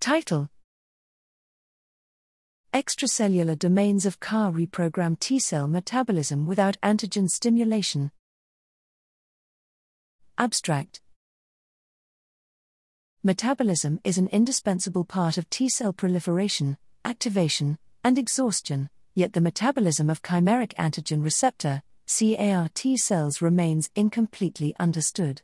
Title Extracellular domains of CAR reprogram T cell metabolism without antigen stimulation. Abstract Metabolism is an indispensable part of T cell proliferation, activation, and exhaustion, yet the metabolism of chimeric antigen receptor, CAR T cells remains incompletely understood.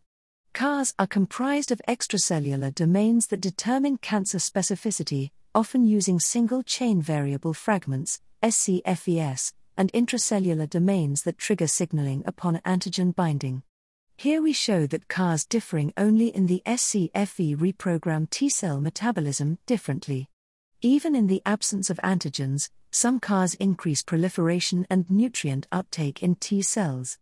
CARs are comprised of extracellular domains that determine cancer specificity, often using single chain variable fragments, SCFES, and intracellular domains that trigger signaling upon antigen binding. Here we show that CARs differing only in the SCFE reprogram T cell metabolism differently. Even in the absence of antigens, some CARs increase proliferation and nutrient uptake in T cells.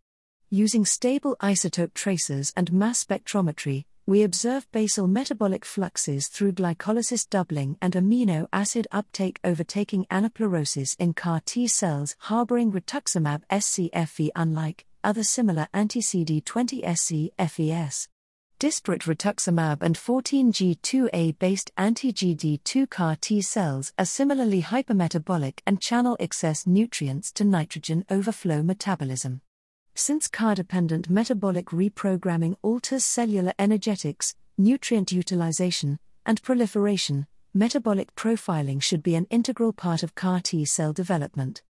Using stable isotope tracers and mass spectrometry, we observe basal metabolic fluxes through glycolysis doubling and amino acid uptake overtaking anaplerosis in CAR T cells harboring rituximab SCFE, unlike other similar anti CD20 SCFES. Disparate rituximab and 14G2A based anti GD2 CAR T cells are similarly hypermetabolic and channel excess nutrients to nitrogen overflow metabolism. Since CAR dependent metabolic reprogramming alters cellular energetics, nutrient utilization, and proliferation, metabolic profiling should be an integral part of CAR T cell development.